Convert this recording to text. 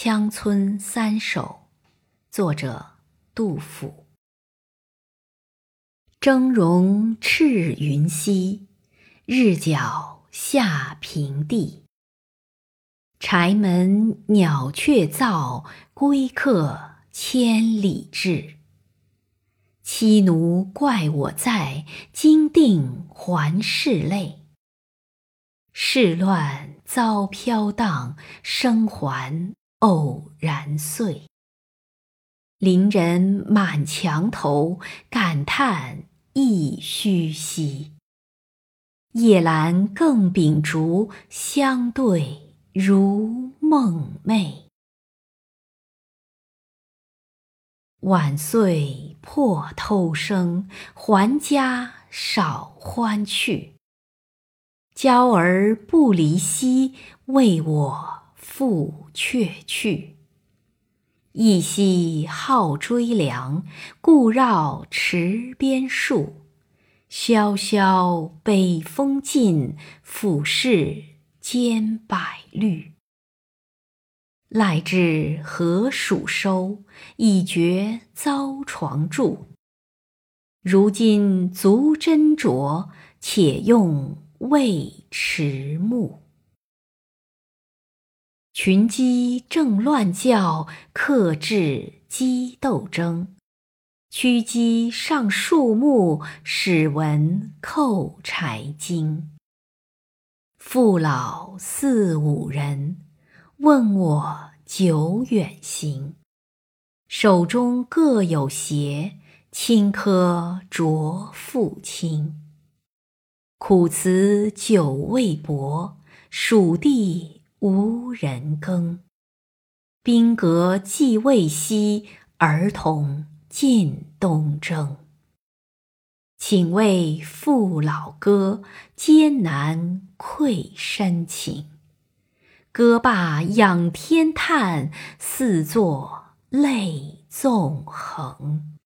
《乡村三首》作者杜甫。峥嵘赤云西，日角下平地。柴门鸟雀噪，归客千里至。妻奴怪我在，金锭还是泪。世乱遭飘荡，生还偶然岁。邻人满墙头，感叹亦须惜。夜阑更秉烛，相对如梦寐。晚岁破偷生，还家少欢趣。娇儿不离膝，为我复却去。一夕好追凉，故绕池边树。萧萧北风劲，俯视兼百绿。赖至何属收？已觉遭床著。如今足斟酌，且用未迟暮。群鸡正乱叫，客至鸡斗争。驱鸡上树木，始闻扣柴经。父老四五人。问我久远行，手中各有鞋，青稞浊复清。苦辞久未薄，蜀地无人耕。兵革既未息，儿童尽东征。请为父老歌，艰难愧深情。歌罢仰天叹，四座泪纵横。